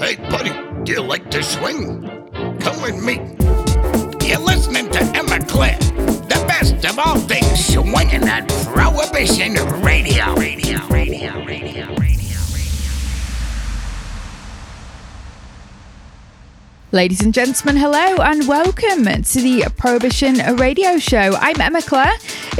Hey, buddy, do you like to swing? Come with me. You're listening to Emma Clair, the best of all things swinging at Prohibition Radio. Radio, radio, radio, radio. Ladies and gentlemen, hello and welcome to the Prohibition Radio Show. I'm Emma Clair.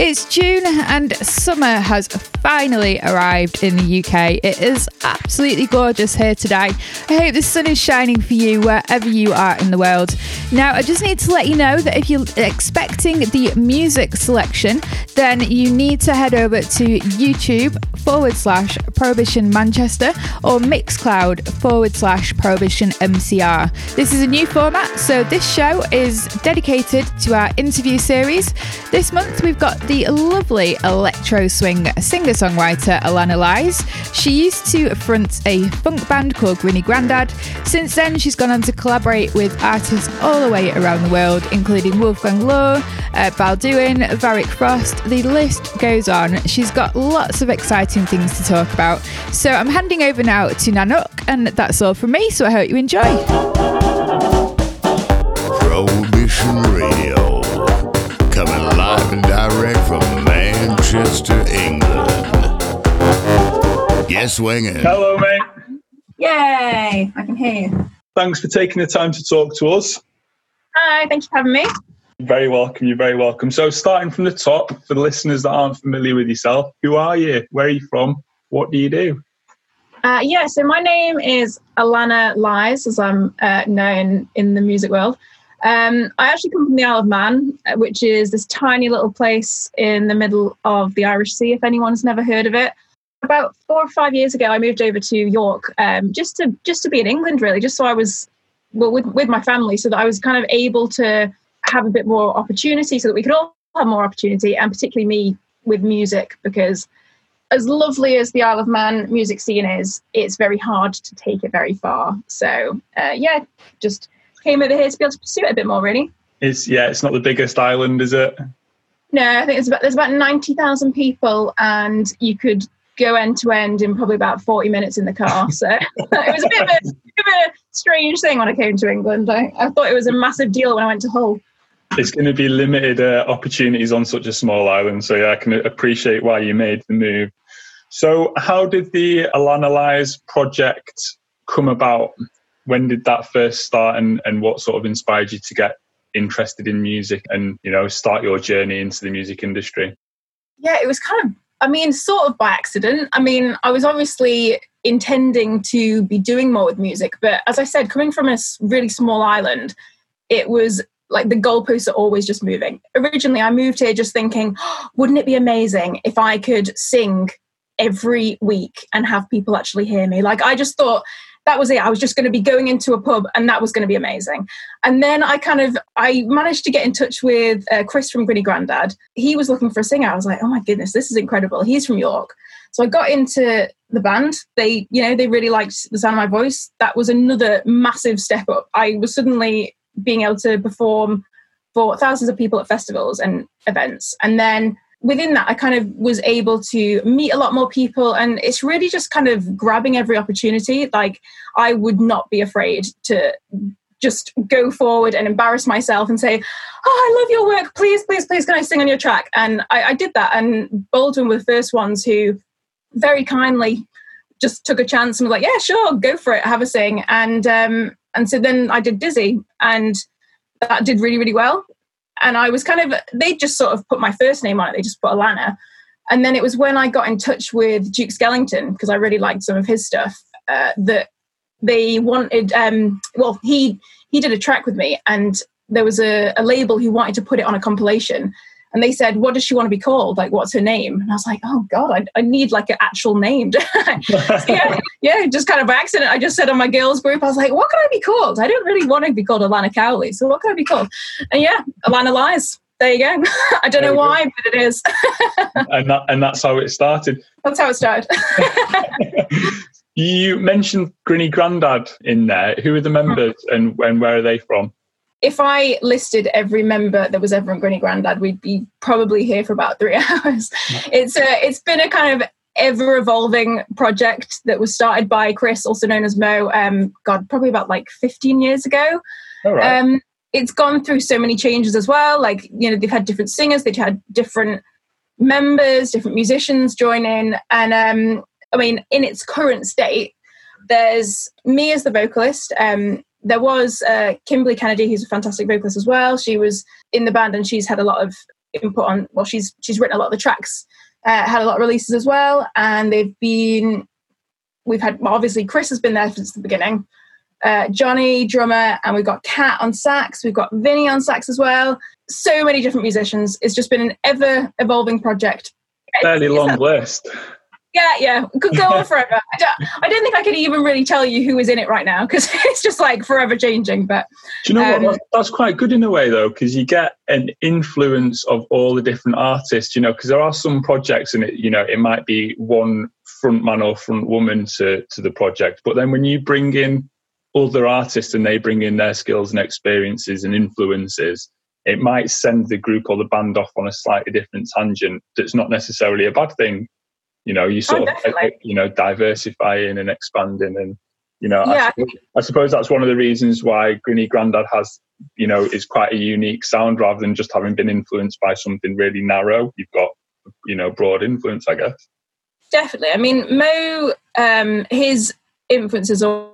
It's June and summer has finally arrived in the UK. It is absolutely gorgeous here today. I hope the sun is shining for you wherever you are in the world. Now, I just need to let you know that if you're expecting the music selection, then you need to head over to YouTube forward slash Prohibition Manchester or Mixcloud forward slash Prohibition MCR. This is a new format, so this show is dedicated to our interview series. This month we've got the lovely electro swing singer songwriter Alanna Lyes. She used to front a funk band called Grinny Grandad. Since then, she's gone on to collaborate with artists all the way around the world, including Wolfgang Lohr, uh, Balduin, Varick Frost. The list goes on. She's got lots of exciting things to talk about. So I'm handing over now to Nanook, and that's all from me. So I hope you enjoy. Prohibition Radio. Manchester, England. Yes, swinging. Hello, mate. Yay! I can hear you. Thanks for taking the time to talk to us. Hi, thank you for having me. Very welcome. You're very welcome. So, starting from the top, for the listeners that aren't familiar with yourself, who are you? Where are you from? What do you do? Uh, yeah, so my name is Alanna Lyes, as I'm uh, known in the music world. Um, I actually come from the Isle of Man, uh, which is this tiny little place in the middle of the Irish Sea, if anyone's never heard of it. About four or five years ago, I moved over to York um, just to just to be in England, really, just so I was well with with my family, so that I was kind of able to have a bit more opportunity, so that we could all have more opportunity, and particularly me with music, because as lovely as the Isle of Man music scene is, it's very hard to take it very far. So uh, yeah, just came over here to be able to pursue it a bit more, really. It's yeah, it's not the biggest island, is it? No, I think it's about there's about ninety thousand people, and you could go end to end in probably about forty minutes in the car. So it was a bit of a, bit of a strange thing when I came to England. I, I thought it was a massive deal when I went to Hull. It's going to be limited uh, opportunities on such a small island, so yeah, I can appreciate why you made the move. So, how did the Alanna Lyes project come about? When did that first start, and, and what sort of inspired you to get interested in music and you know start your journey into the music industry? Yeah, it was kind of, I mean, sort of by accident. I mean, I was obviously intending to be doing more with music, but as I said, coming from a really small island, it was like the goalposts are always just moving. Originally, I moved here just thinking, wouldn't it be amazing if I could sing every week and have people actually hear me? Like, I just thought that was it. I was just going to be going into a pub and that was going to be amazing. And then I kind of, I managed to get in touch with uh, Chris from Grinny Grandad. He was looking for a singer. I was like, oh my goodness, this is incredible. He's from York. So I got into the band. They, you know, they really liked the sound of my voice. That was another massive step up. I was suddenly being able to perform for thousands of people at festivals and events. And then within that, I kind of was able to meet a lot more people. And it's really just kind of grabbing every opportunity. Like, I would not be afraid to just go forward and embarrass myself and say, Oh, I love your work. Please, please, please, can I sing on your track? And I, I did that. And Balduin were the first ones who very kindly just took a chance and was like, Yeah, sure, go for it, have a sing. And um, and so then I did Dizzy, and that did really, really well. And I was kind of, they just sort of put my first name on it, they just put Alanna. And then it was when I got in touch with Duke Skellington, because I really liked some of his stuff, uh, that they wanted, um, well, he he did a track with me, and there was a, a label who wanted to put it on a compilation. And they said, What does she want to be called? Like, what's her name? And I was like, Oh God, I, I need like an actual name. So, yeah, yeah, just kind of by accident. I just said on my girls group, I was like, What can I be called? I don't really want to be called Alanna Cowley. So, what can I be called? And yeah, Alanna Lyes. There you go. I don't There know you go. why, but it is. and that and that's how it started. That's how it started. You mentioned Grinny Grandad in there. Who are the members mm-hmm. and, and where are they from? If I listed every member that was ever in Grinny Grandad, we'd be probably here for about three hours. It's a, it's been a kind of ever evolving project that was started by Chris, also known as Mo. Um, God, probably about like 15 years ago. All right. Um, it's gone through so many changes as well. Like, you know, they've had different singers, they've had different members, different musicians join in. And um, I mean, in its current state, there's me as the vocalist. Um, there was uh, Kimberly Kennedy, who's a fantastic vocalist as well. She was in the band and she's had a lot of input on. Well, she's she's written a lot of the tracks, uh, had a lot of releases as well, and they've been. We've had well, obviously Chris has been there since the beginning. Uh, Johnny drummer, and we've got Kat on sax. We've got Vinny on sax as well. So many different musicians. It's just been an ever evolving project. Fairly long list. Yeah, yeah, could go on forever. I don't, I don't think I could even really tell you who is in it right now because it's just like forever changing. But Do you know Um, what? That's, that's quite good in a way, though, because you get an influence of all the different artists. You know, because there are some projects, and it, you know, it might be one front man or front woman to to the project, but then when you bring in other artists and they bring in their skills and experiences and influences, it might send the group or the band off on a slightly different tangent. That's not necessarily a bad thing. You know, you sort of definitely. you know diversifying and expanding and you know I suppose- I suppose that's one of the reasons why Grinny Grandad has, you know, is quite a unique sound rather than just having been influenced by something really narrow. You've got, you know, broad influence, I guess. definitely, I mean, Mo, um, his influences are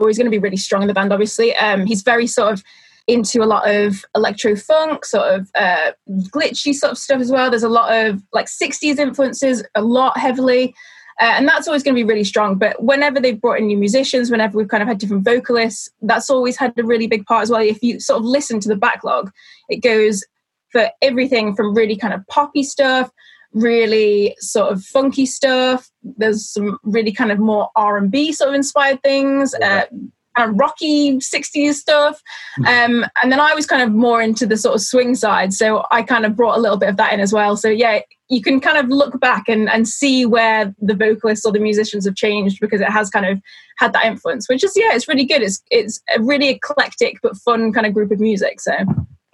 always going to be really strong in the band. Obviously, um, he's very sort of into a lot of electro funk, sort of uh, glitchy sort of stuff as well. There's a lot of like 60s influences, a lot heavily. Uh, and that's always going to be really strong. But whenever they've brought in new musicians, whenever we've kind of had different vocalists, that's always had a really big part as well. If you sort of listen to the backlog, it goes for everything from really kind of poppy stuff, really sort of funky stuff. There's some really kind of more R and B sort of inspired things. Yeah. Uh, kind of rocky 60s stuff um, and then i was kind of more into the sort of swing side so i kind of brought a little bit of that in as well so yeah you can kind of look back and, and see where the vocalists or the musicians have changed because it has kind of had that influence which is yeah it's really good it's it's a really eclectic but fun kind of group of music so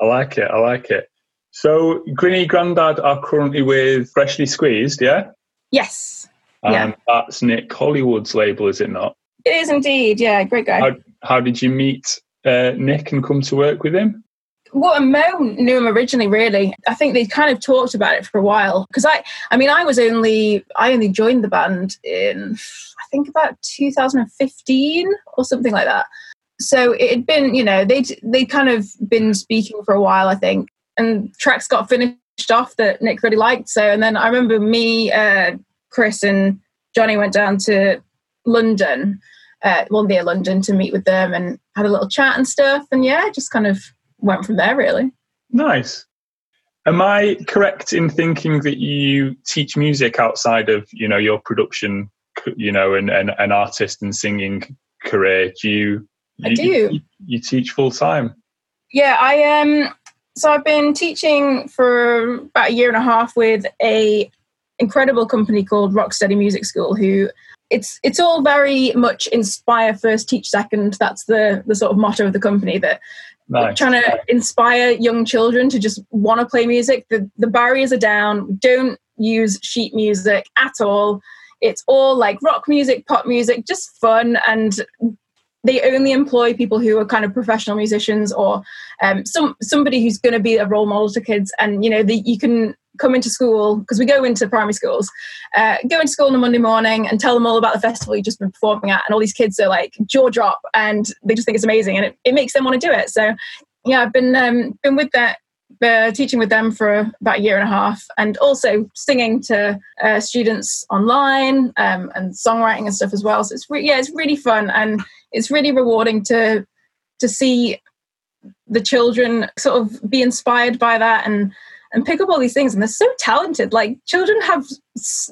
I like it. I like it. So Grinny Grandad are currently with Freshly Squeezed, yeah? yes And Yeah. that's Nick Hollywood's label, is it not? It is indeed yeah great guy How, how did you meet uh, Nick and come to work with him? Well, Mo knew him originally. Really, I think they kind of talked about it for a while. Because I, I mean, I was only, I only joined the band in, I think about 2015 or something like that. So it had been, you know, they they kind of been speaking for a while, I think, and tracks got finished off that Nick really liked. So, and then I remember me, uh, Chris, and Johnny went down to London, uh, well, near London, to meet with them and had a little chat and stuff. And yeah, just kind of went from there, really. Nice. Am I correct in thinking that you teach music outside of you know your production, you know, and and an artist and singing career? Do you? I you, do. You, you teach full time. Yeah, I um so I've been teaching for about a year and a half with a incredible company called Rocksteady Music School who it's it's all very much inspire first teach second. That's the the sort of motto of the company that Nice. trying to inspire young children to just want to play music. The the barriers are down. Don't use sheet music at all. It's all like rock music pop music just fun. And they only employ people who are kind of professional musicians or um, some somebody who's going to be a role model to kids. And you know the, you can come into school because we go into primary schools uh, go into school on a monday morning and tell them all about the festival you've just been performing at and all these kids are like jaw drop and they just think it's amazing and it, it makes them want to do it. So yeah i've been um, been with that uh, teaching with them for about a year and a half and also singing to uh, students online um, and songwriting and stuff as well. So it's re- yeah it's really fun and it's really rewarding to to see the children sort of be inspired by that and and pick up all these things and they're so talented. Like children have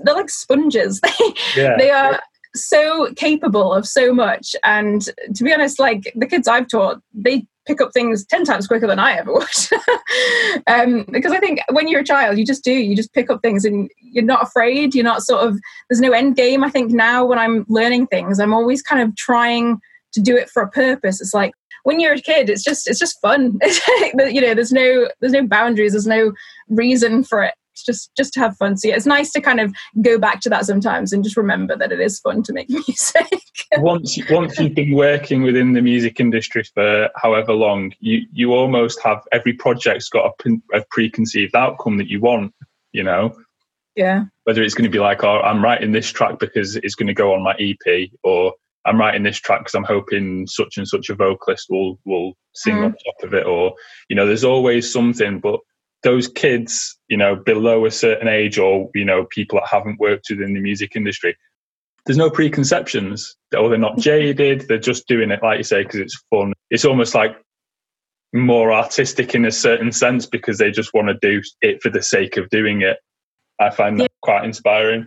they're like sponges. They Yeah. they are so capable of so much. And to be honest like the kids i've taught they pick up things 10 times quicker than i ever would. Um, because i think when you're a child you just do you just pick up things and you're not afraid. You're not sort of there's no end game. I think now when i'm learning things i'm always kind of trying to do it for a purpose. It's like when you're a kid it's just it's just fun you know there's no there's no boundaries there's no reason for it It's just just to have fun. So yeah, it's nice to kind of go back to that sometimes and just remember that it is fun to make music. once once you've been working within the music industry for however long, you you almost have every project's got a, a preconceived outcome that you want. You know. Yeah. Whether it's going to be like, oh, I'm writing this track because it's going to go on my EP, or I'm writing this track because I'm hoping such and such a vocalist will will sing mm. on top of it, or you know, there's always something. But those kids, you know, below a certain age, or you know, people that haven't worked within the music industry, there's no preconceptions, or they're not jaded. They're just doing it, like you say, because it's fun. It's almost like more artistic in a certain sense because they just want to do it for the sake of doing it. I find that yeah. quite inspiring.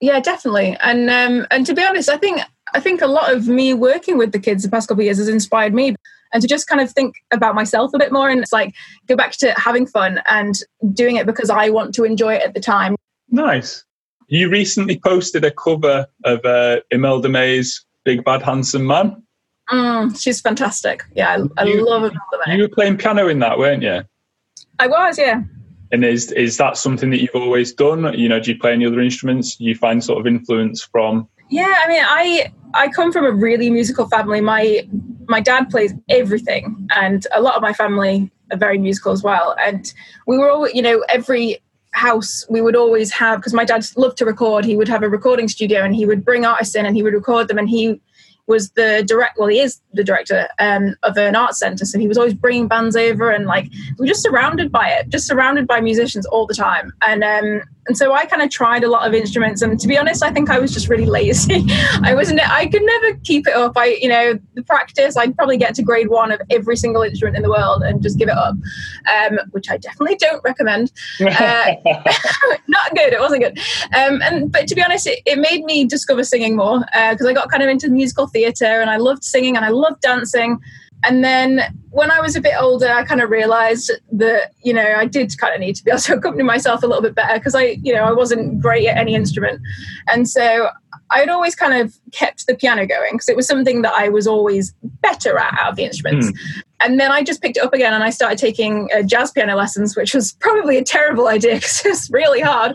Yeah, definitely. And um, and to be honest, I think I think a lot of me working with the kids the past couple of years has inspired me and to just kind of think about myself a bit more and it's like go back to having fun and doing it because I want to enjoy it at the time. Nice. You recently posted a cover of uh, Imelda May's Big Bad Handsome Man. Mm, she's fantastic. Yeah, I, I you, love Imelda May. You were playing piano in that, weren't you? I was, yeah. And is is that something that you've always done? You know, do you play any other instruments? Do you find sort of influence from? Yeah, I mean, I I come from a really musical family. My my dad plays everything, and a lot of my family are very musical as well. And we were all, you know, every house we would always have because my dad loved to record. He would have a recording studio, and he would bring artists in, and he would record them, and he was the direct well he is the director um, of an art center so he was always bringing bands over and like we were just surrounded by it just surrounded by musicians all the time and um, and so I kind of tried a lot of instruments and to be honest I think I was just really lazy. I wasn't I could never keep it up. I you know the practice I'd probably get to grade one of every single instrument in the world and just give it up um, which I definitely don't recommend. Uh, not good it wasn't good. Um, and but to be honest it, it made me discover singing more because uh, I got kind of into musical theatre and I loved singing and I loved dancing and then when I was a bit older, I kind of realized that, you know, I did kind of need to be able to accompany myself a little bit better because I, you know, I wasn't great at any instrument. And so I'd always kind of kept the piano going because it was something that I was always better at out of the instruments. Mm and then I just picked it up again and I started taking uh, jazz piano lessons, which was probably a terrible idea because it's really hard,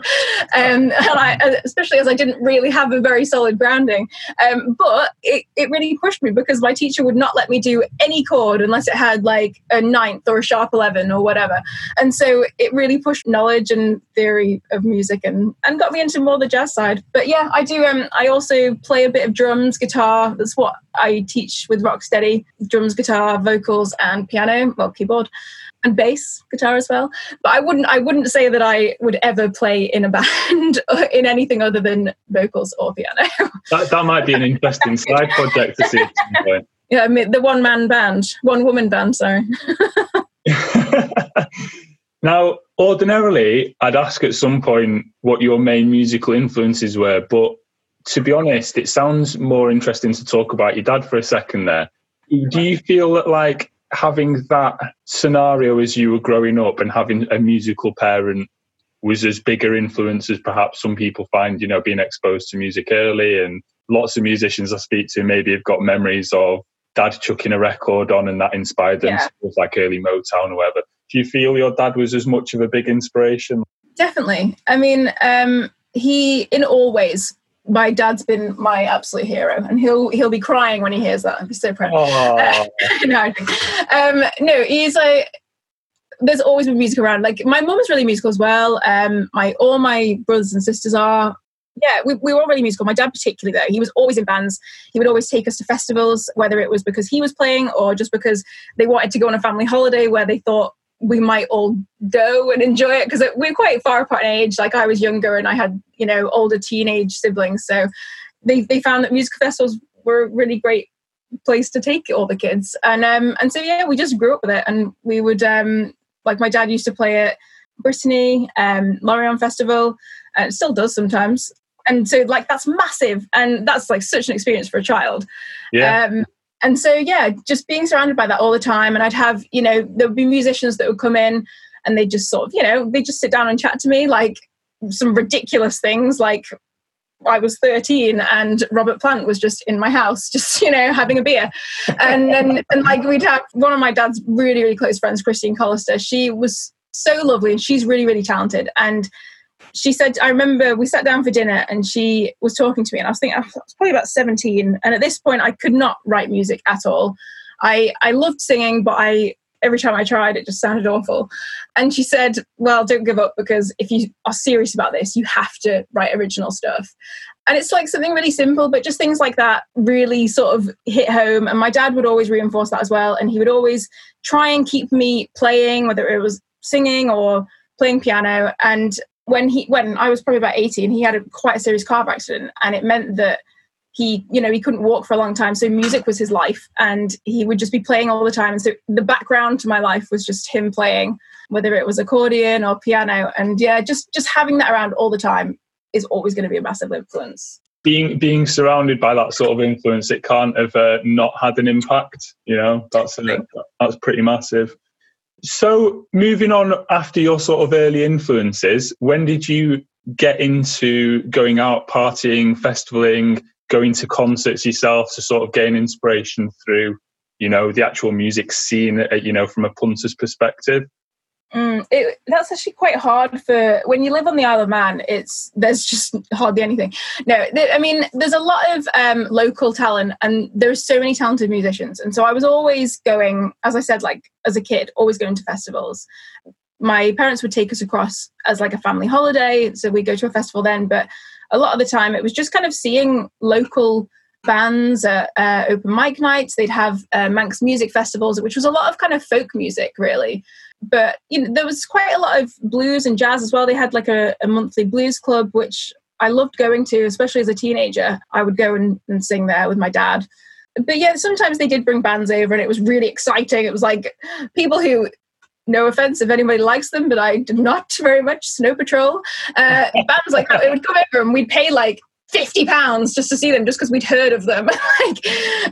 um, and I, uh, especially as I didn't really have a very solid grounding. Um, but it, it really pushed me because my teacher would not let me do any chord unless it had like a ninth or a sharp eleven or whatever, and so it really pushed knowledge and theory of music and and got me into more the jazz side. But yeah, I do. Um, I also play a bit of drums, guitar. That's what I teach with Rocksteady: drums, guitar, vocals and piano, well, keyboard and bass guitar as well. But I wouldn't I wouldn't say that I would ever play in a band in anything other than vocals or piano. That, that might be an interesting side project to see at some point. Yeah, I mean, the one man band, one woman band, sorry. now, ordinarily, I'd ask at some point what your main musical influences were, but to be honest, it sounds more interesting to talk about your dad for a second there. Do you feel that, like, having that scenario as you were growing up and having a musical parent was as bigger influence as perhaps some people find, you know, being exposed to music early. And lots of musicians I speak to maybe have got memories of dad chucking a record on and that inspired them, yeah. like early Motown or whatever. Do you feel your dad was as much of a big inspiration? Definitely. I mean, um, he, in all ways, my dad's been my absolute hero, and he'll he'll be crying when he hears that. I'd be so proud. Uh, no, um, no, he's like. There's always been music around. Like my mum is really musical as well. Um, my all my brothers and sisters are. Yeah, we, we were all really musical. My dad, particularly, though, he was always in bands. He would always take us to festivals, whether it was because he was playing or just because they wanted to go on a family holiday where they thought we might all go and enjoy it because we're quite far apart in age. Like I was younger and I had, you know, older teenage siblings. So they, they found that music festivals were a really great place to take all the kids. And um and so yeah, we just grew up with it and we would um like my dad used to play at Brittany, um, Lorient Festival, and it still does sometimes. And so like that's massive and that's like such an experience for a child. Yeah. Um, and so yeah just being surrounded by that all the time and i'd have you know there would be musicians that would come in and they'd just sort of you know they'd just sit down and chat to me like some ridiculous things like I was 13 and Robert Plant was just in my house, just, you know, having a beer. And then, and like, we'd have one of my dad's really, really close friends, Christine Collister. She was so lovely and she's really really talented and she said i remember we sat down for dinner and she was talking to me and i was thinking i was probably about 17 and at this point i could not write music at all. I i loved singing but i every time i tried it just sounded awful. And she said well don't give up because if you are serious about this you have to write original stuff. And it's like something really simple but just things like that really sort of hit home. And my dad would always reinforce that as well. And he would always try and keep me playing whether it was singing or playing piano. And when he when I was probably about 18 he had a quite a serious car accident and it meant that he you know he couldn't walk for a long time so music was his life and he would just be playing all the time and so the background to my life was just him playing whether it was accordion or piano and yeah just just having that around all the time is always going to be a massive influence. Being being surrounded by that sort of influence it can't have uh, not had an impact you know? That's a, that's pretty massive so, moving on after your sort of early influences, when did you get into going out, partying, festivaling, going to concerts yourself to sort of gain inspiration through, you know, the actual music scene, uh, you know, from a punter's perspective? Mm, it, that's actually quite hard for when you live on the Isle of Man. It's there's just hardly anything. No, th- I mean there's a lot of um, local talent, and there's so many talented musicians. And so I was always going, as I said, like as a kid, always going to festivals. My parents would take us across as like a family holiday, so we go to a festival then. But a lot of the time, it was just kind of seeing local bands at uh, open mic nights. They'd have uh, Manx music festivals, which was a lot of kind of folk music, really but you know there was quite a lot of blues and jazz as well. They had like a, a monthly blues club which i loved going to especially as a teenager. I would go and, and sing there with my dad. But yeah sometimes they did bring bands over and it was really exciting. It was like people who no offense if anybody likes them, but I did not very much Snow Patrol. Uh, bands like that, it would come over and we'd pay like 50 pounds just to see them just because we'd heard of them. Like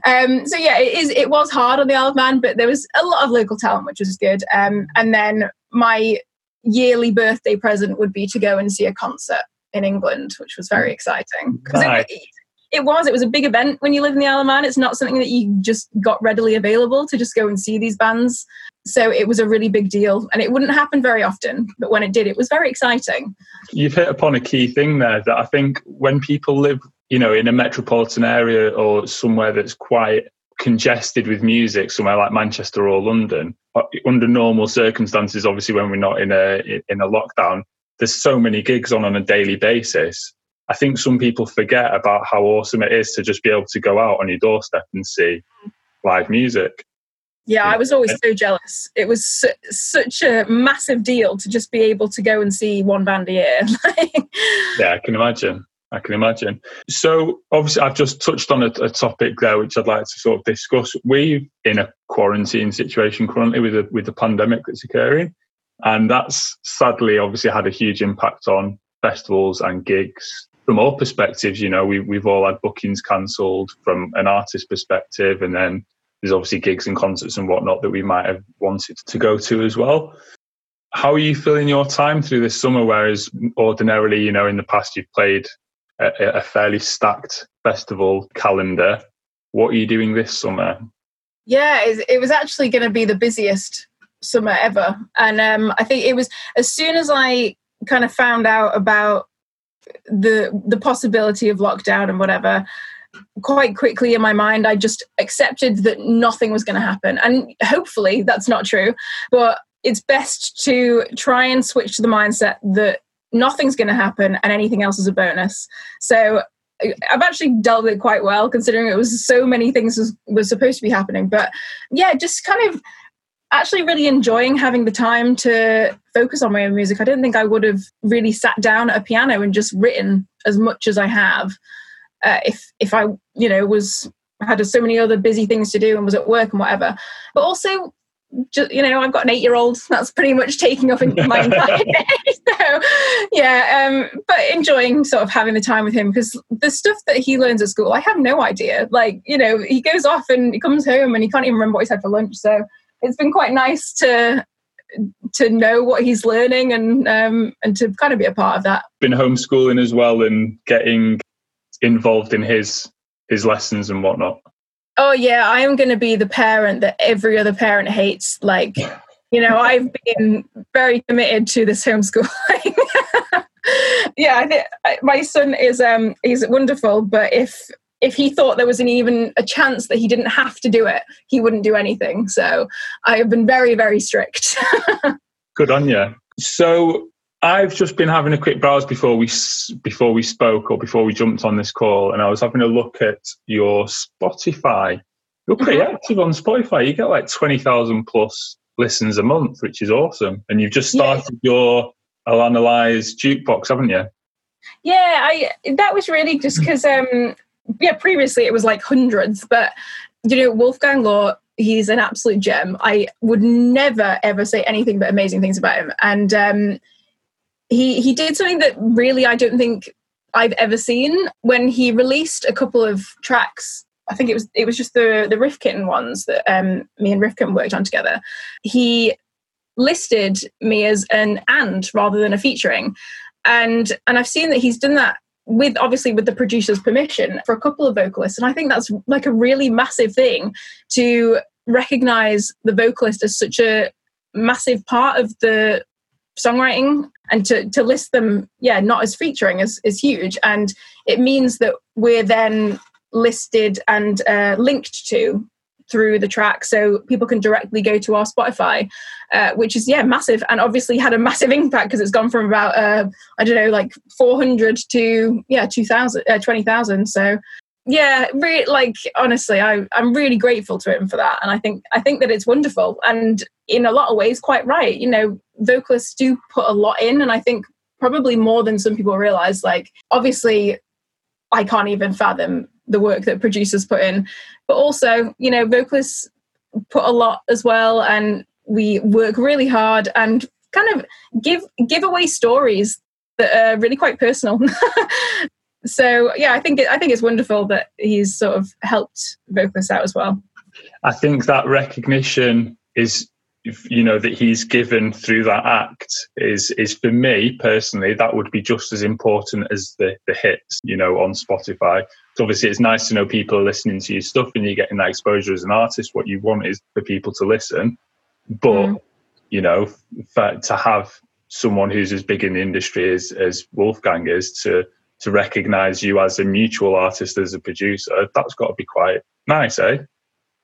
um, so yeah it is it was hard on the Isle of Man but there was a lot of local talent which was good. Um, and then my yearly birthday present would be to go and see a concert in England which was very exciting. Because it, it, was it was a big event when you live in the Isle of Man. It's not something that you just got readily available to just go and see these bands. So it was a really big deal and it wouldn't happen very often but when it did it was very exciting. You've hit upon a key thing there that i think when people live you know in a metropolitan area or somewhere that's quite congested with music somewhere like manchester or london uh, under normal circumstances obviously when we're not in a in a lockdown there's so many gigs on on a daily basis i think some people forget about how awesome it is to just be able to go out on your doorstep and see live music yeah, I was always so jealous. It was su- such a massive deal to just be able to go and see one band a year. yeah, I can imagine. I can imagine. So, obviously, I've just touched on a, a, topic there which I'd like to sort of discuss. We're in a quarantine situation currently with the, with the pandemic that's occurring. And that's sadly, obviously, had a huge impact on festivals and gigs. From all perspectives, you know, we, we've all had bookings cancelled from an artist perspective, and then there's obviously gigs and concerts and whatnot that we might have wanted to go to as well. How are you filling your time through this summer? Whereas ordinarily, you know, in the past you've played a, a fairly stacked festival calendar. What are you doing this summer? Yeah, it was actually going to be the busiest summer ever, and um, I think it was as soon as I kind of found out about the the possibility of lockdown and whatever quite quickly in my mind i just accepted that nothing was going to happen and hopefully that's not true but it's best to try and switch to the mindset that nothing's going to happen and anything else is a bonus so I've actually dealt with it quite well, considering it was so many things was, was supposed to be happening. But yeah, just kind of actually really enjoying having the time to focus on my own music. I don't think I would have really sat down at a piano and just written as much as I have uh, if if I you know was had so many other busy things to do and was at work and whatever. But also, just, you know, I've got an eight year old. That's pretty much taking up my entire day. So, yeah, um, but enjoying sort of having the time with him because the stuff that he learns at school, I have no idea. Like, you know, he goes off and he comes home and he can't even remember what he had for lunch. So it's been quite nice to to know what he's learning and um, and to kind of be a part of that. Been homeschooling as well and getting involved in his his lessons and whatnot? Oh yeah, I am going to be the parent that every other parent hates. Like You know, I've been very committed to this homeschooling. yeah, I think my son is um he's wonderful, but if if he thought there was an even a chance that he didn't have to do it, he wouldn't do anything. So I have been very, very strict. Good on you. So I've just been having a quick browse before we before we spoke or before we jumped on this call, and I was having a look at your Spotify. You're pretty mm-hmm. active on Spotify. You get like twenty thousand plus listens a month, which is awesome. And you've just started yeah. your Alanna jukebox, haven't you? Yeah, I that was really just because um yeah, previously it was like hundreds, but you know, Wolfgang Lohr, he's an absolute gem. I would never ever say anything but amazing things about him. And um he he did something that really I don't think I've ever seen when he released a couple of tracks. I think it was it was just the the Rifkin ones that um, me and Rifkin worked on together. He listed me as an and rather than a featuring, and and I've seen that he's done that with obviously with the producer's permission for a couple of vocalists, and I think that's like a really massive thing to recognize the vocalist as such a massive part of the songwriting and to, to list them yeah not as featuring is, is huge. And it means that we're then listed and uh, linked to through the track so people can directly go to our spotify uh, which is yeah massive and obviously had a massive impact because it's gone from about uh, i don't know like 400 to yeah 2000 uh, 20000 so yeah really like honestly I, i'm really grateful to him for that and i think i think that it's wonderful and in a lot of ways quite right you know vocalists do put a lot in and i think probably more than some people realize like obviously i can't even fathom the work that producers put in. But also you know vocalists put a lot as well and we work really hard and kind of give give away stories that are really quite personal. So yeah i think it, i think it's wonderful that he's sort of helped vocalists out as well. I think that recognition is you know that he's given through that act is is for me personally that would be just as important as the the hits you know on spotify. So obviously it's nice to know people are listening to your stuff and you're getting that exposure as an artist. What you want is for people to listen. But mm. you know for, to have someone who's as big in the industry as as wolfgang is to to recognize you as a mutual artist as a producer that's got to be quite nice eh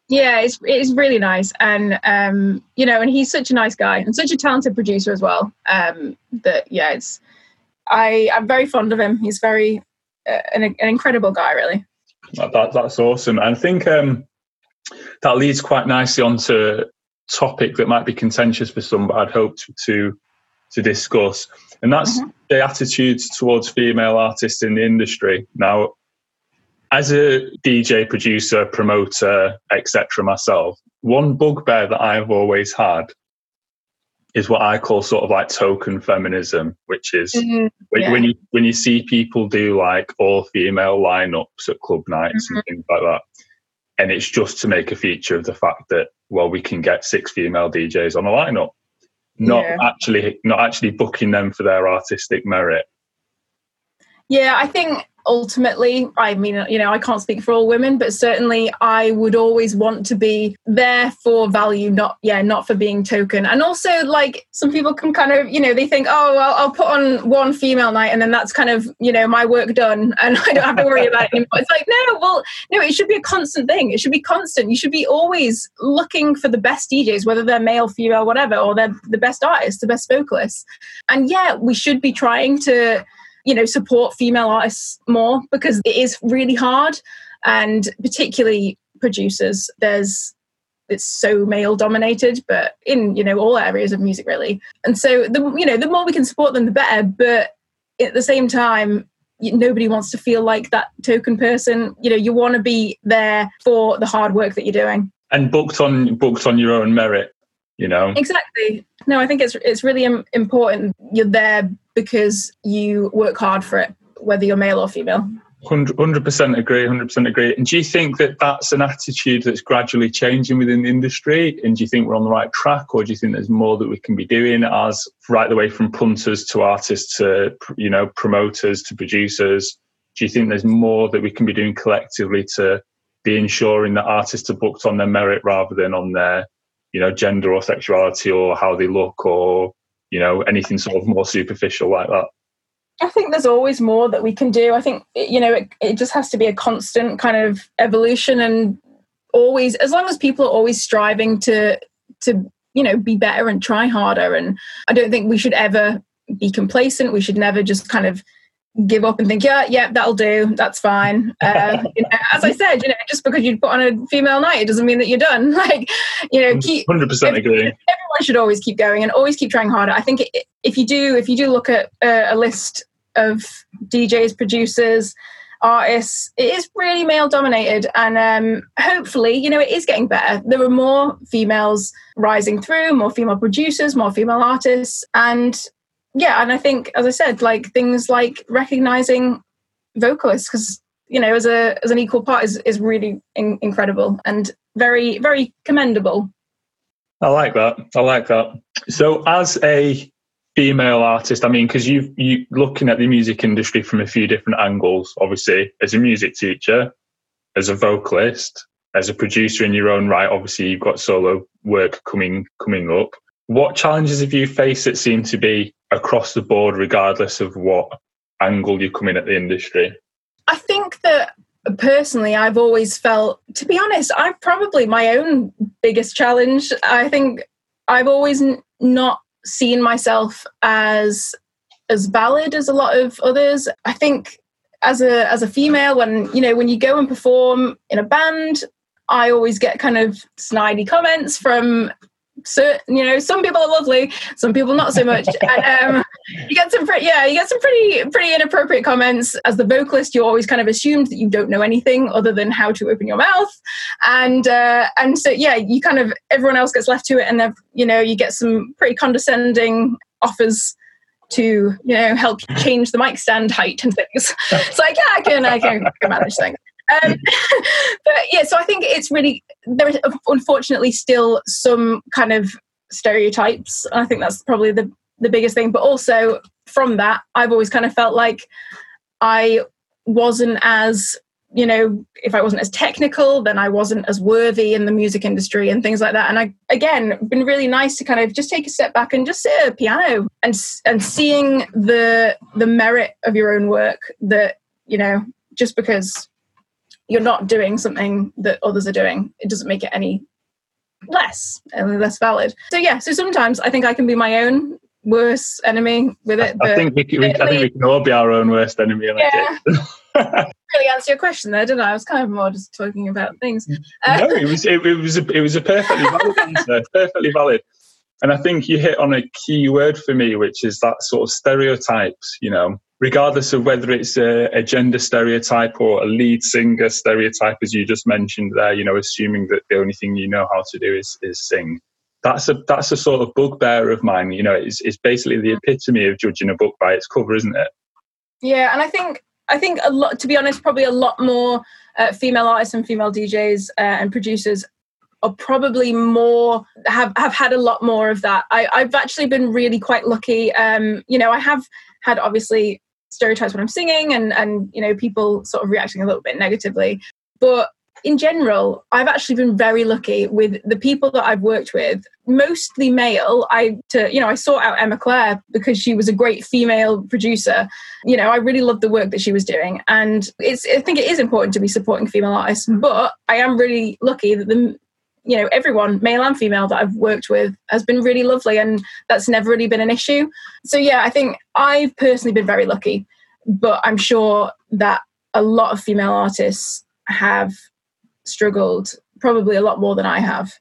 yeah it's it's really nice. And um you know and he's such a nice guy and such a talented producer as well um that yeah it's i i'm very fond of him. He's very uh, an, an incredible guy really. That, that, that's awesome. And i think um that leads quite nicely onto a topic that might be contentious for some but i'd hoped to to, to discuss. And that's mm-hmm. the attitudes towards female artists in the industry. Now as a DJ, producer, promoter, etc., myself, one bugbear that I've always had is what I call sort of like token feminism, which is mm-hmm. when, yeah. when, you when you see people do like all female lineups at club nights mm-hmm. and things like that, and it's just to make a feature of the fact that well we can get six female DJs on a lineup, not yeah. actually not actually booking them for their artistic merit. Yeah, I think ultimately i mean you know i can't speak for all women but certainly i would always want to be there for value not yeah not for being token. And also like some people can kind of you know they think oh well, i'll put on one female night and then that's kind of you know my work done and i don't have to worry about it anymore. It's like no well no it should be a constant thing. It should be constant. You should be always looking for the best djs whether they're male female whatever or they're the best artists the best vocalists. And yeah we should be trying to you know support female artists more because it is really hard. And particularly producers there's it's so male dominated but in you know all areas of music really. And so the you know the more we can support them the better. But at the same time nobody wants to feel like that token person. You know you want to be there for the hard work that you're doing. And booked on booked on your own merit you know? Exactly. No i think it's it's really important. You're there because you work hard for it, whether you're male or female. 100% agree 100% agree. And do you think that that's an attitude that's gradually changing within the industry? And do you think we're on the right track or do you think there's more that we can be doing as right the way from punters to artists to you know promoters to producers? Do you think there's more that we can be doing collectively to be ensuring that artists are booked on their merit rather than on their you know, gender or sexuality or how they look or, you know, anything sort of more superficial like that? I think there's always more that we can do. I think, you know, it, it just has to be a constant kind of evolution and always, as long as people are always striving to, to, you know, be better and try harder. And I don't think we should ever be complacent. We should never just kind of give up and think, yeah, yeah, that'll do, that's fine. Uh, you know, as I said, you know, just because you put on a female night, it doesn't mean that you're done. Like, you know, keep hundred percent agree. Should always keep going and always keep trying harder. I think if you do, if you do look at a, a list of DJs, producers, artists, it is really male dominated, and um, hopefully, you know, it is getting better. There are more females rising through, more female producers, more female artists, and yeah, and I think, as I said, like things like recognizing vocalists because you know, as a as an equal part is is really in, incredible and very very commendable. I like that. I like that. So, as a female artist, I mean, because you you looking at the music industry from a few different angles. Obviously, as a music teacher, as a vocalist, as a producer in your own right. Obviously, you've got solo work coming coming up. What challenges have you faced that seem to be across the board, regardless of what angle you come in at the industry? I think that personally, I've always felt, to be honest, I've probably my own biggest challenge. I think I've always n- not seen myself as as valid as a lot of others. I think as a as a female, when you know when you go and perform in a band, I always get kind of snidey comments from so you know some people are lovely some people not so much. And um, you get some pretty yeah you get some pretty pretty inappropriate comments as the vocalist you always kind of assumed that you don't know anything other than how to open your mouth. And uh, and so yeah you kind of everyone else gets left to it and then you know you get some pretty condescending offers to you know help change the mic stand height and things. It's like yeah i can i can, I can manage things um, but yeah, so I think it's really there is unfortunately still some kind of stereotypes. I think that's probably the the biggest thing. But also from that, I've always kind of felt like I wasn't as you know if i wasn't as technical then i wasn't as worthy in the music industry and things like that and i again been really nice to kind of just take a step back and just sit at a piano and and seeing the the merit of your own work that you know just because you're not doing something that others are doing. It doesn't make it any less and less valid. So yeah, so sometimes I think I can be my own worst enemy with it. I think we can, I think we can all be our own worst enemy. Like yeah. really answer your question there, didn't I? I was kind of more just talking about things. Uh, no, it was it, it, was a, it was a perfectly valid answer, perfectly valid. And I think you hit on a key word for me, which is that sort of stereotypes. You know, regardless of whether it's a, a, gender stereotype or a lead singer stereotype, as you just mentioned there, you know, assuming that the only thing you know how to do is, is sing. That's a that's a sort of bugbear of mine. You know, it's, it's basically the epitome of judging a book by its cover, isn't it? Yeah, and I think I think a lot. To be honest, probably a lot more uh, female artists and female DJs uh, and producers are probably more have have had a lot more of that. I, I've actually been really quite lucky. Um, you know, I have had obviously stereotypes when I'm singing and and you know people sort of reacting a little bit negatively. But in general, I've actually been very lucky with the people that I've worked with, mostly male. I to you know I sought out Emma Clair because she was a great female producer. You know, I really loved the work that she was doing, and it's I think it is important to be supporting female artists. But I am really lucky that the you know everyone male and female that i've worked with has been really lovely and that's never really been an issue. So yeah i think i've personally been very lucky but i'm sure that a lot of female artists have struggled probably a lot more than i have.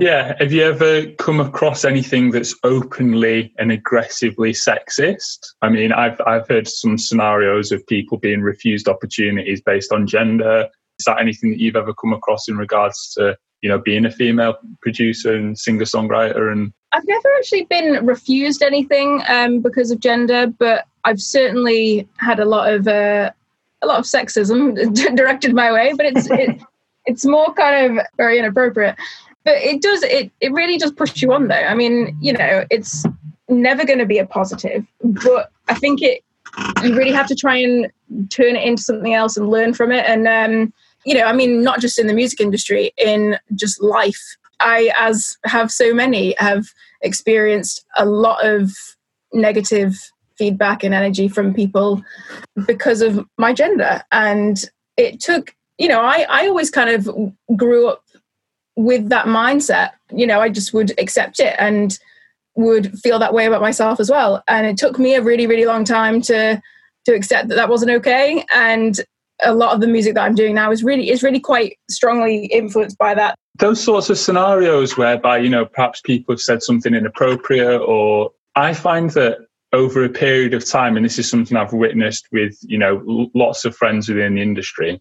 Yeah have you ever come across anything that's openly and aggressively sexist? I mean i've i've heard some scenarios of people being refused opportunities based on gender. Is that anything that you've ever come across in regards to you know, being a female producer and singer songwriter and I've never actually been refused anything um, because of gender, but I've certainly had a lot of uh, a lot of sexism directed my way. But it's it, it's more kind of very inappropriate. But it does it it really does push you on though. I mean, you know, it's never going to be a positive, but I think it you really have to try and turn it into something else and learn from it. And um, you know, I mean, not just in the music industry, in just life, I, as have so many, have experienced a lot of negative feedback and energy from people because of my gender. And it took, you know, I, I always kind of grew up with that mindset. You know, I just would accept it and would feel that way about myself as well. And it took me a really, really long time to to accept that that wasn't okay. And a lot of the music that I'm doing now is really is really quite strongly influenced by that. Those sorts of scenarios whereby you know perhaps people have said something inappropriate, or I find that over a period of time, and this is something I've witnessed with you know lots of friends within the industry,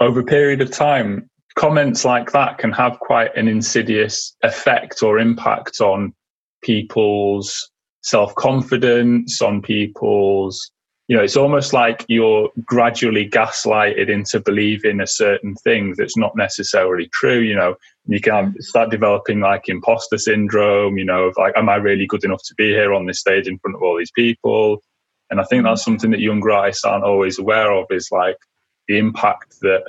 over a period of time, comments like that can have quite an insidious effect or impact on people's self confidence, on people's you know, it's almost like you're gradually gaslighted into believing a certain thing that's not necessarily true. You know, you can start developing like imposter syndrome, you know, of like, am I really good enough to be here on this stage in front of all these people? And I think that's mm-hmm. something that younger artists aren't always aware of is like the impact that,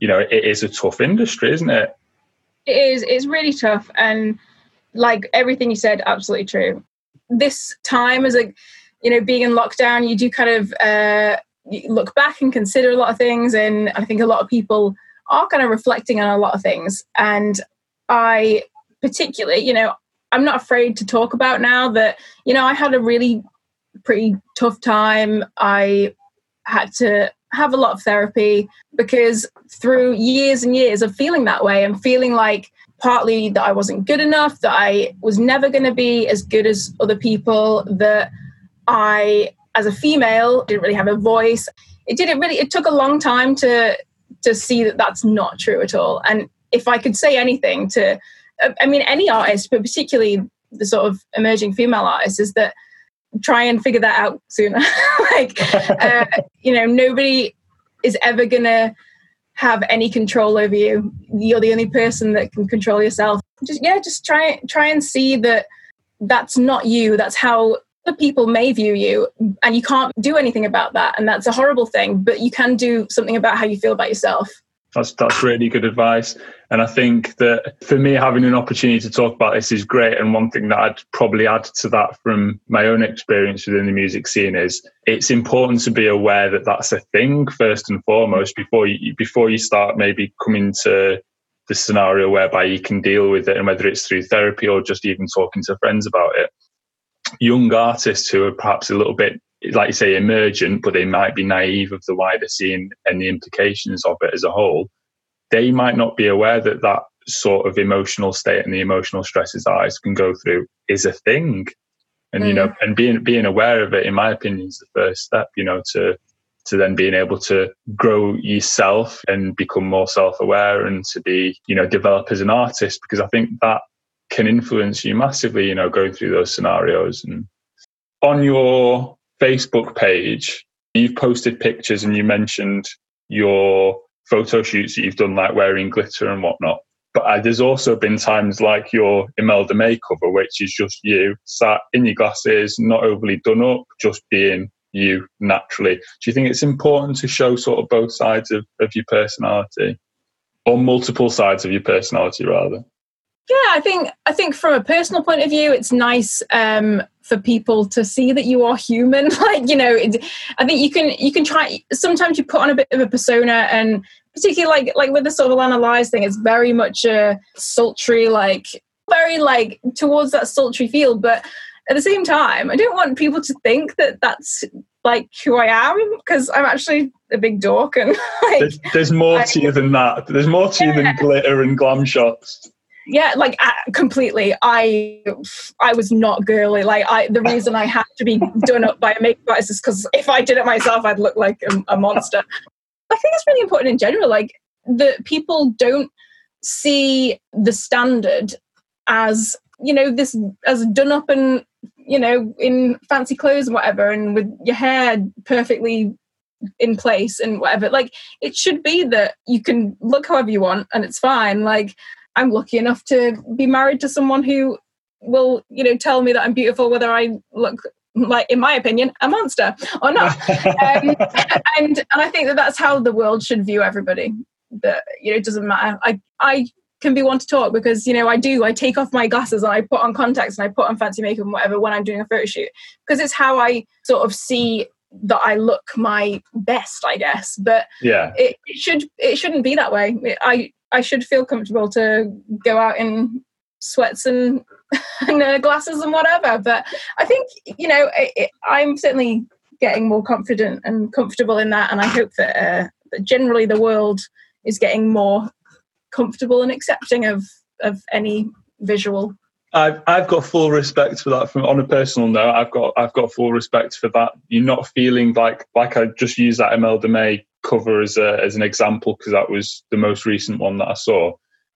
you know, it is a tough industry, isn't it? It is. It's really tough. And like everything you said, absolutely true. This time is like, you know, being in lockdown, you do kind of uh, look back and consider a lot of things. And I think a lot of people are kind of reflecting on a lot of things. And I particularly, you know, I'm not afraid to talk about now that, you know, I had a really pretty tough time. I had to have a lot of therapy because through years and years of feeling that way and feeling like partly that I wasn't good enough, that I was never going to be as good as other people, that I, as a female, didn't really have a voice. It didn't really. It took a long time to to see that that's not true at all. And if I could say anything to, I mean, any artist, but particularly the sort of emerging female artists, is that try and figure that out sooner. like, uh, you know, nobody is ever gonna have any control over you. You're the only person that can control yourself. Just yeah, just try try and see that that's not you. That's how other people may view you and you can't do anything about that and that's a horrible thing but you can do something about how you feel about yourself. That's that's really good advice and i think that for me having an opportunity to talk about this is great and one thing that i'd probably add to that from my own experience within the music scene is it's important to be aware that that's a thing first and foremost before you before you start maybe coming to the scenario whereby you can deal with it and whether it's through therapy or just even talking to friends about it young artists who are perhaps a little bit like you say emergent but they might be naive of the wider scene and the implications of it as a whole they might not be aware that that sort of emotional state and the emotional stresses artists can go through is a thing and mm. you know and being being aware of it in my opinion is the first step you know to to then being able to grow yourself and become more self-aware and to be you know develop as an artist because i think that can influence you massively, you know, going through those scenarios. And on your Facebook page, you've posted pictures and you mentioned your photo shoots that you've done, like wearing glitter and whatnot. But uh, there's also been times like your Imelda May cover, which is just you sat in your glasses, not overly done up, just being you naturally. Do you think it's important to show sort of both sides of, of your personality or multiple sides of your personality rather? Yeah, I think I think from a personal point of view, it's nice um, for people to see that you are human. like you know, it, I think you can you can try. Sometimes you put on a bit of a persona, and particularly like like with the sort of Alanna Lyes thing, it's very much a sultry, like very like towards that sultry feel. But at the same time, I don't want people to think that that's like who I am because I'm actually a big dork and like there's, there's more I, to you than that. There's more to yeah. you than glitter and glam shots yeah like uh, completely. I i was not girly. Like i the reason i had to be done up by a makeup artist is because if i did it myself i'd look like a, a monster. I think it's really important in general like that people don't see the standard as you know this as done up and you know in fancy clothes and whatever and with your hair perfectly in place and whatever. Like it should be that you can look however you want and it's fine. Like I'm lucky enough to be married to someone who will, you know, tell me that I'm beautiful, whether I look like, in my opinion, a monster or not. um, and and I think that that's how the world should view everybody. That you know, it doesn't matter. I I can be one to talk because you know I do I take off my glasses and I put on contacts and I put on fancy makeup and whatever when I'm doing a photo shoot because it's how I sort of see that I look my best I guess but yeah it, it should it shouldn't be that way I I should feel comfortable to go out in sweats and, and uh, glasses and whatever but I think you know it, it, I'm certainly getting more confident and comfortable in that and I hope that, uh, that generally the world is getting more comfortable and accepting of of any visual. I've I've got full respect for that. From on a personal note, I've got I've got full respect for that. You're not feeling like like I just used that Imelda May cover as a, as an example because that was the most recent one that I saw.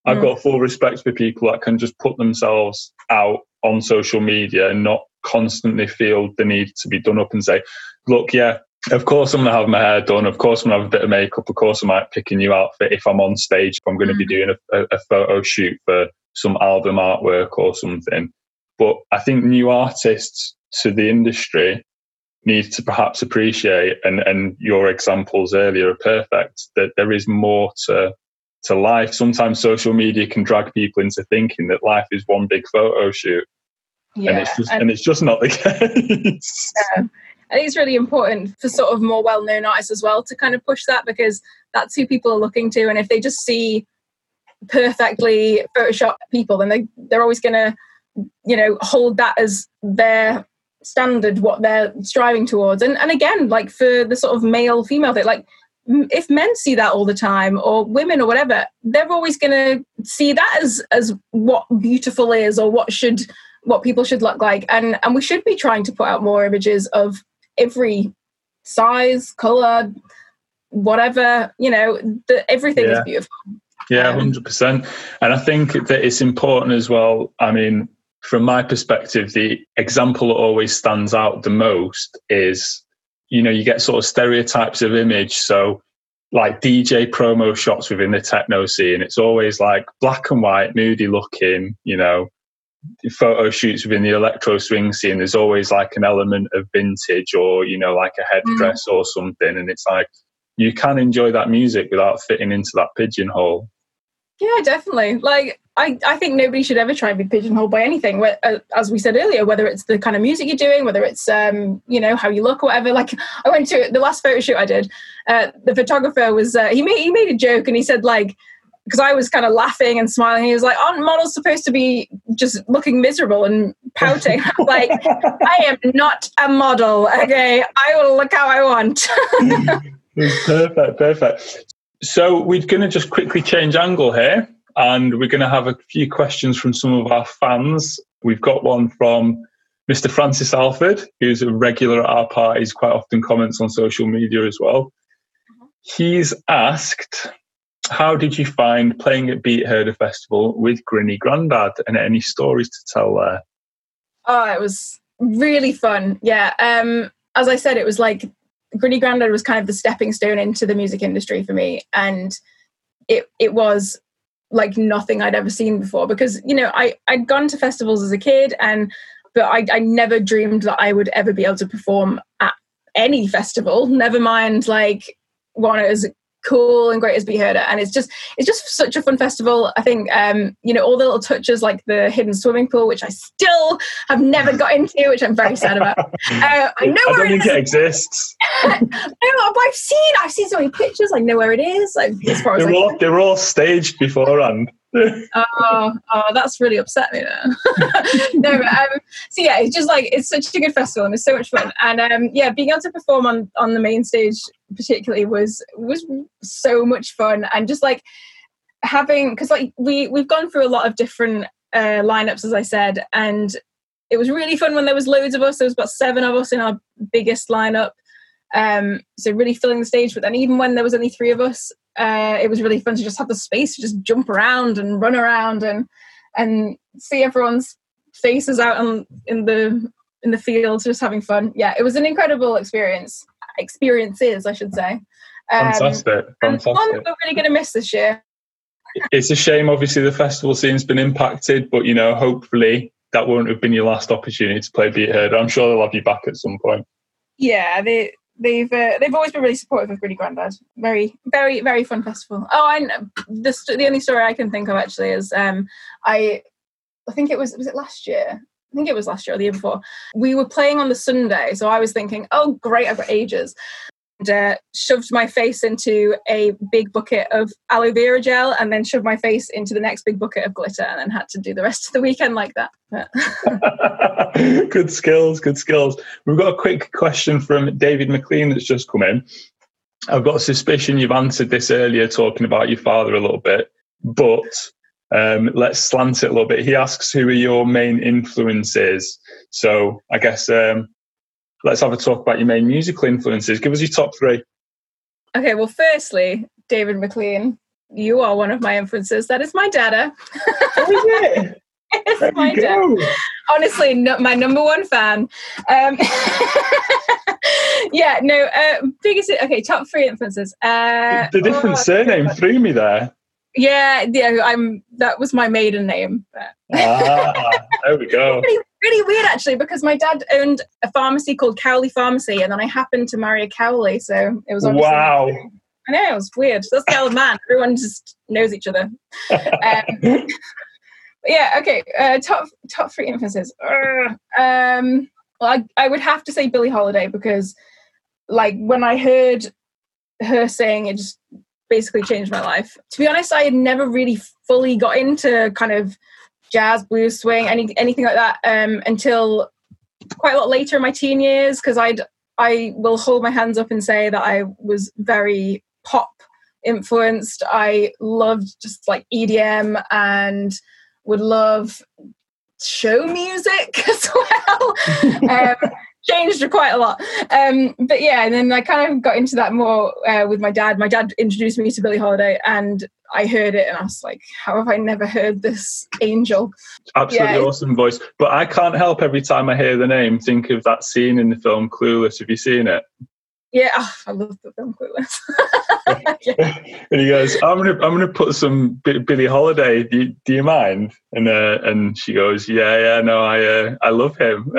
I've mm. got full respect for people that can just put themselves out on social media and not constantly feel the need to be done up and say, look, yeah, of course, I'm going to have my hair done. Of course, I'm going to have a bit of makeup. Of course, I might pick a new outfit if I'm on stage. If I'm going to be mm. doing a, a, photo shoot for some album artwork or something. But I think new artists to the industry need to perhaps appreciate, and, and your examples earlier are perfect, that there is more to to life. Sometimes social media can drag people into thinking that life is one big photo shoot. Yeah, and it's just and, and it's just not the case. Yeah. I think it's really important for sort of more well known artists as well to kind of push that because that's who people are looking to. And if they just see perfectly Photoshop people, then they, they're always going to, you know, hold that as their standard, what they're striving towards. And, and again, like for the sort of male female thing, like if men see that all the time or women or whatever, they're always going to see that as, as what beautiful is or what should what people should look like and and we should be trying to put out more images of every size, color, whatever, you know, the, everything yeah. is beautiful. Yeah, um, 100%. And I think that it's important as well. I mean, from my perspective, the example that always stands out the most is, you know, you get sort of stereotypes of image. So, like DJ promo shots within the techno scene, it's always like black and white, moody looking, you know, photo shoots within the electro swing scene, there's always like an element of vintage or, you know, like a headdress mm. or something. And it's like you can enjoy that music without fitting into that pigeonhole. Yeah, definitely. Like, I, I think nobody should ever try and be pigeonholed by anything. Uh, as we said earlier, whether it's the kind of music you're doing, whether it's um, you know how you look or whatever. Like I went to the last photo shoot I did. Uh, the photographer was uh, he made he made a joke and he said like because I was kind of laughing and smiling. He was like, "Aren't models supposed to be just looking miserable and pouting?" Like, "I am not a model. Okay, I will look how I want." perfect, perfect. So we're going to just quickly change angle here, and we're going to have a few questions from some of our fans. We've got one from Mr. Francis Alford, who's a regular at our parties, quite often comments on social media as well. He's asked how did you find playing at Beat Herder Festival with Grinny Grandad and any stories to tell there? Oh, it was really fun. Yeah. Um, as I said, it was like Grinny Grandad was kind of the stepping stone into the music industry for me. And it it was like nothing I'd ever seen before because, you know, I, I'd gone to festivals as a kid and but I, I never dreamed that I would ever be able to perform at any festival, never mind like one as cool and great as Beat Herder and it's just it's just such a fun festival. I think um you know all the little touches like the hidden swimming pool which i still have never got into which i'm very sad about. Uh, i know I don't think it, it exists. No i've seen i've seen so many pictures i know where it is like as far as they're, all, they're all staged beforehand oh, oh, that's really upset me then. no, but, um, so yeah, it's just like it's such a good festival and it's so much fun. And um, yeah, being able to perform on on the main stage particularly was was so much fun and just like having because like we we've gone through a lot of different uh, lineups as I said, and it was really fun when there was loads of us. There was about seven of us in our biggest lineup. Um, so really filling the stage. But then even when there was only three of us, uh, it was really fun to just have the space to just jump around and run around and and see everyone's faces out on, in the in the fields, just having fun. Yeah, it was an incredible experience. Experiences, I should say. Um, Fantastic. Fantastic. one we're really going to miss this year. It's a shame, obviously, the festival scene's been impacted, but you know, hopefully that won't have been your last opportunity to play Beat Herder. I'm sure they'll have you back at some point. Yeah, they they've uh, they've always been really supportive of Grinny Grandad. Very, very, very fun festival. Oh, I the the only story I can think of actually is um, I I think it was was it last year. I think it was last year or the year before. We were playing on the Sunday, so I was thinking, oh great, I've got ages uh, shoved my face into a big bucket of aloe vera gel and then shoved my face into the next big bucket of glitter and then had to do the rest of the weekend like that. good skills, good skills. We've got a quick question from David McLean that's just come in. I've got a suspicion you've answered this earlier talking about your father a little bit, but um, let's slant it a little bit. He asks who are your main influences. So I guess um, let's have a talk about your main musical influences. Give us your top three. Okay, well, firstly, David McLean, you are one of my influences. That is my dada. Oh, yeah. it's my dad. Honestly, no, my number one fan. Um, yeah, no, uh, biggest, okay, top three influences. Uh, the different oh, surname threw me there. Yeah, yeah, I'm. That was my maiden name. ah, there we go. really weird actually, because my dad owned a pharmacy called Cowley Pharmacy, and then I happened to marry a Cowley, so it was. Wow. I know it was weird. That's the old man. Everyone just knows each other. Um, yeah. Okay. Uh, top top three influences. Um. Well, I I would have to say Billie Holiday because, like, when I heard her saying it, just basically changed my life. To be honest, I had never really fully got into kind of jazz, blues, swing, any anything like that um, until quite a lot later in my teen years because I'd I will hold my hands up and say that I was very pop influenced. I loved just like EDM and would love show music as well. um, changed quite a lot. Um, but yeah, and then I kind of got into that more uh, with my dad. My dad introduced me to Billie Holiday, and I heard it, and I was like, "How have I never heard this angel?" Absolutely yeah. awesome voice. But I can't help every time I hear the name think of that scene in the film Clueless. Have you seen it? Yeah, oh, I love the film Clueless. and he goes, "I'm gonna, I'm gonna put some B- Billie Holiday. Do you, do you mind?" And uh, and she goes, "Yeah, yeah, no, I, uh, I love him."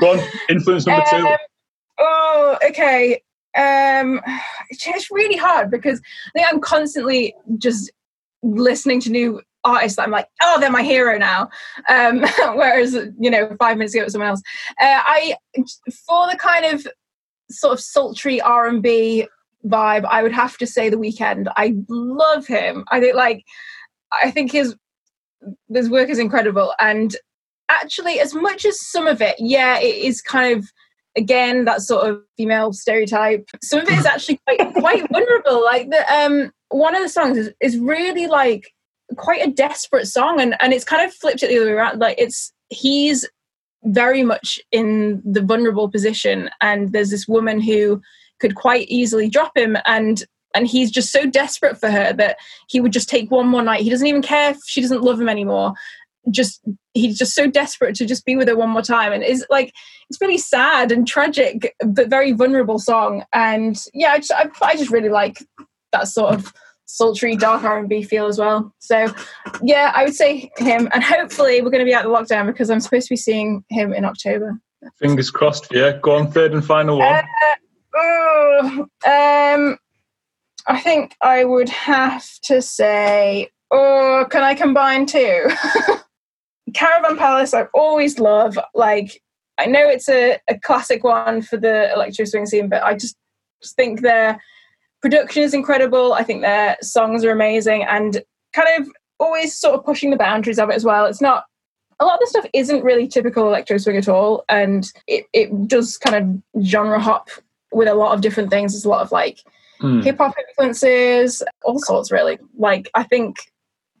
Go on, influence number two. Um, oh, okay. Um, it's really hard because I think I'm constantly just listening to new artists I'm like, oh, they're my hero now. Um, whereas, you know, five minutes ago it was someone else. Uh, I, for the kind of sort of sultry R&B vibe, I would have to say The Weeknd. I love him. I think like, I think his his work is incredible, and actually, as much as some of it, yeah, it is kind of again that sort of female stereotype. Some of it is actually quite quite vulnerable. Like the um one of the songs is, is really like quite a desperate song and, and it's kind of flipped it the other way around. Like it's he's very much in the vulnerable position and there's this woman who could quite easily drop him and and he's just so desperate for her that he would just take one more night. He doesn't even care if she doesn't love him anymore just he's just so desperate to just be with her one more time and it's like it's really sad and tragic but very vulnerable song and yeah i just I, I just really like that sort of sultry dark r&b feel as well. So yeah i would say him and hopefully we're going to be out of lockdown because i'm supposed to be seeing him in october. Fingers crossed yeah. Go on third and final one. Uh, oh, um i think i would have to say oh can i combine two? Caravan Palace, I always love. Like, I know it's a, a classic one for the electro swing scene, but I just, just think their production is incredible. I think their songs are amazing and kind of always sort of pushing the boundaries of it as well. It's not a lot of the stuff isn't really typical electro swing at all, and it, it does kind of genre hop with a lot of different things. There's a lot of like mm. hip hop influences, all sorts really. Like I think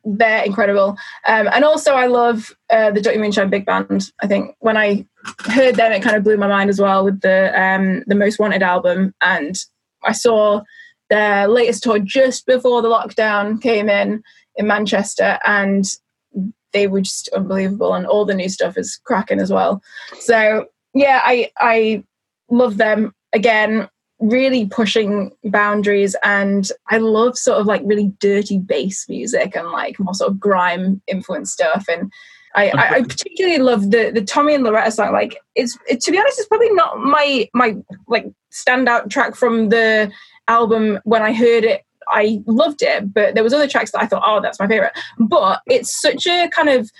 they're incredible. Um, and also, I love uh, the Dutty Moonshine Big Band. I think when I heard them, it kind of blew my mind as well with the um, the Most Wanted album. And I saw their latest tour just before the lockdown came in in Manchester, and they were just unbelievable. And all the new stuff is cracking as well. So yeah, I I love them again really pushing boundaries and I love sort of like really dirty bass music and like more sort of grime influenced stuff and I, I, I particularly love the the Tommy and Loretta song. Like it's it, to be honest, it's probably not my my like standout track from the album when I heard it. I loved it, but there was other tracks that I thought, oh, that's my favorite. But it's such a kind of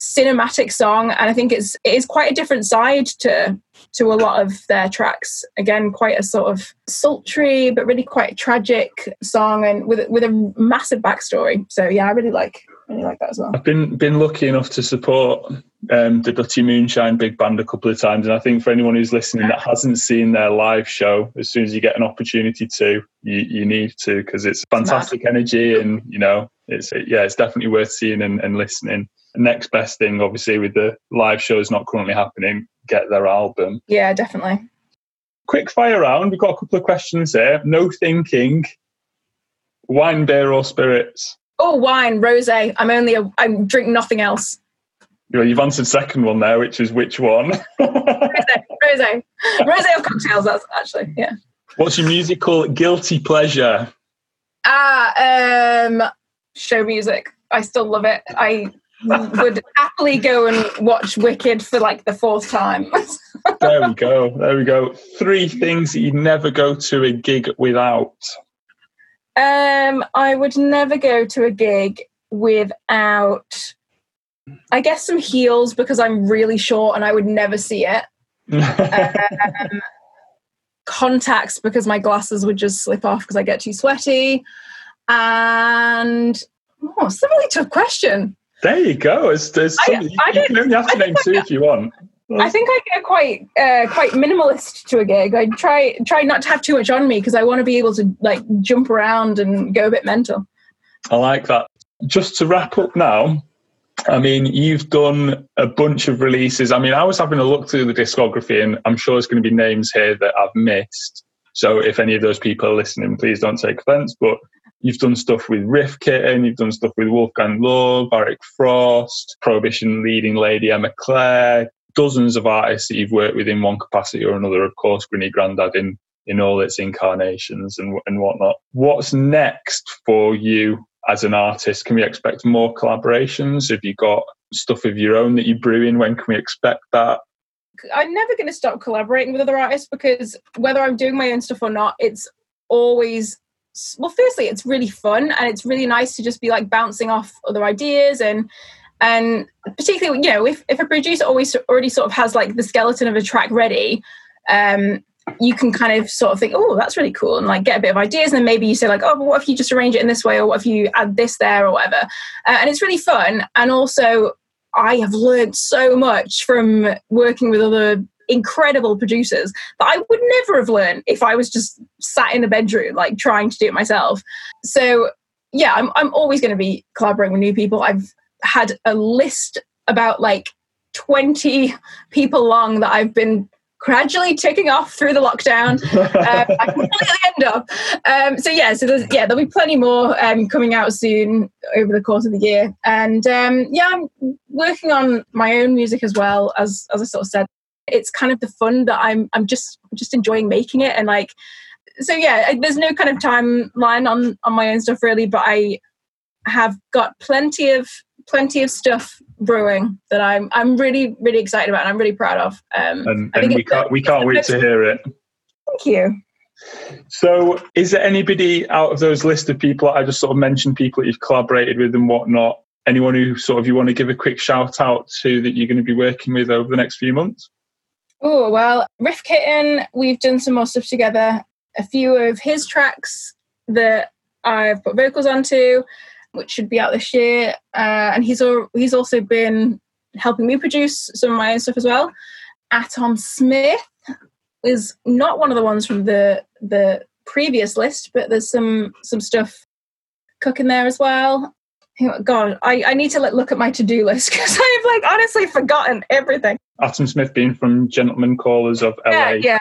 cinematic song, and I think it's it is quite a different side to to a lot of their tracks. Again, quite a sort of sultry but really quite tragic song, and with with a massive backstory. So yeah, I really like really like that as well. I've been been lucky enough to support um, the Dutty Moonshine Big Band a couple of times, and I think for anyone who's listening that hasn't seen their live show, as soon as you get an opportunity to, you, you need to because it's fantastic energy, and you know it's yeah, it's definitely worth seeing and, and listening. The next best thing, obviously, with the live shows not currently happening, get their album. Yeah, definitely. Quick fire round. We've got a couple of questions here. No thinking. Wine, beer, or spirits? Oh, wine, rosé. I'm only a. I drink nothing else. Well, you've answered second one there, which is which one? rosé, rosé, rosé or cocktails. That's actually yeah. What's your musical guilty pleasure? Ah, um, show music. I still love it. I would happily go and watch Wicked for like the fourth time. there we go. There we go. Three things that you'd never go to a gig without. Um, I would never go to a gig without, I guess, some heels because I'm really short and I would never see it. um, contacts because my glasses would just slip off because I get too sweaty. And oh, it's a really tough question. There you go. It's, there's I, you, I you can only have to name two if you want. I think I get quite uh, quite minimalist to a gig. I try try not to have too much on me because I want to be able to like jump around and go a bit mental. I like that. Just to wrap up now, I mean, you've done a bunch of releases. I mean, I was having a look through the discography, and I'm sure there's going to be names here that I've missed. So if any of those people are listening, please don't take offense. But you've done stuff with Riff Kitten, you've done stuff with Wolfgang Lohr, Barrick Frost, Prohibition leading lady Emma Clair, dozens of artists that you've worked with in one capacity or another, of course, Grinny Grandad in, in all its incarnations and, and whatnot. What's next for you as an artist? Can we expect more collaborations? Have you got stuff of your own that you're brewing? When can we expect that? I'm never going to stop collaborating with other artists because whether I'm doing my own stuff or not, it's always well firstly it's really fun and it's really nice to just be like bouncing off other ideas and and particularly you know if, if a producer always already sort of has like the skeleton of a track ready um you can kind of sort of think oh that's really cool and like get a bit of ideas and then maybe you say like oh but what if you just arrange it in this way or what if you add this there or whatever uh, and it's really fun and also i have learned so much from working with other incredible producers that I would never have learned if I was just sat in a bedroom like trying to do it myself. So yeah, I'm I'm always going to be collaborating with new people. I've had a list about like 20 people long that I've been gradually ticking off through the lockdown. uh, I completely end up. Um, so yeah, so there's, yeah, there'll be plenty more um, coming out soon over the course of the year. And um, yeah, I'm working on my own music as well as as I sort of said. It's kind of the fun that I'm I'm just just enjoying making it and like. So yeah, there's no kind of timeline on on my own stuff really, but I have got plenty of plenty of stuff brewing that I'm I'm really really excited about and I'm really proud of. Um, and, and we can't we can't wait to hear it. Thank you. So, is there anybody out of those list of people I just sort of mentioned, people that you've collaborated with and whatnot? Anyone who sort of you want to give a quick shout out to that you're going to be working with over the next few months? Oh well, Riff Kitten, we've done some more stuff together. A few of his tracks that I've put vocals onto which should be out this year. Uh, and he's al- he's also been helping me produce some of my own stuff as well. Atom Smith is not one of the ones from the the previous list, but there's some some stuff cooking there as well. God, I, I need to like, look at my to do list because I've like honestly forgotten everything. Atom Smith being from Gentlemen Callers of LA. Yeah, yeah,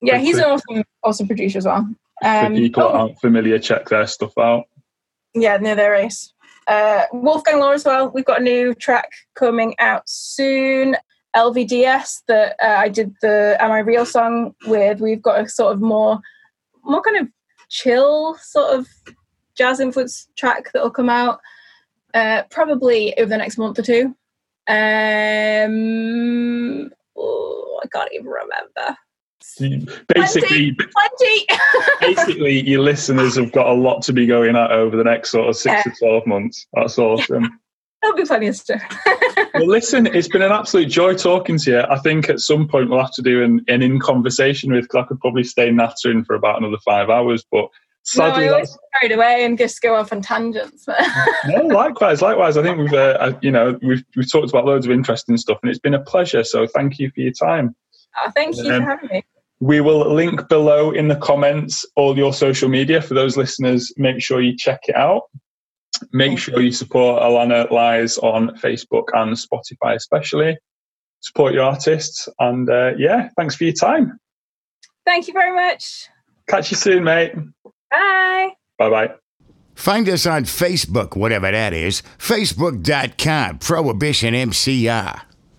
yeah. He's an awesome awesome producer as well. Um, For people oh, aren't familiar, check their stuff out. Yeah, near their race. Uh, Wolfgang Lohr as well. We've got a new track coming out soon. LVDS that uh, I did the Am I Real song with. We've got a sort of more, more kind of chill sort of jazz influence track that'll come out uh, probably over the next month or two. Um, oh, I can't even remember. Basically, 20. basically, your listeners have got a lot to be going at over the next sort of six Yeah. to twelve months. That's awesome. There'll be plenty of stuff. well, listen, it's been an absolute joy talking to you. I think at some point we'll have to do an, an in conversation with. Cause I could probably stay nattering for about another five hours, but no, sadly, I always carried away and just go off on tangents. no, likewise, likewise. I think we've, uh, uh, you know, we've we've talked about loads of interesting stuff, and it's been a pleasure. So thank you for your time. Oh, thank you Um, for having me. We will link below in the comments all your social media for those listeners. Make sure you check it out. Make sure you support Alanna Lyes on Facebook and Spotify, especially. Support your artists. And uh, yeah, thanks for your time. Thank you very much. Catch you soon, mate. Bye. Bye bye. Find us on Facebook, whatever that is, facebook.com, Prohibition MCR.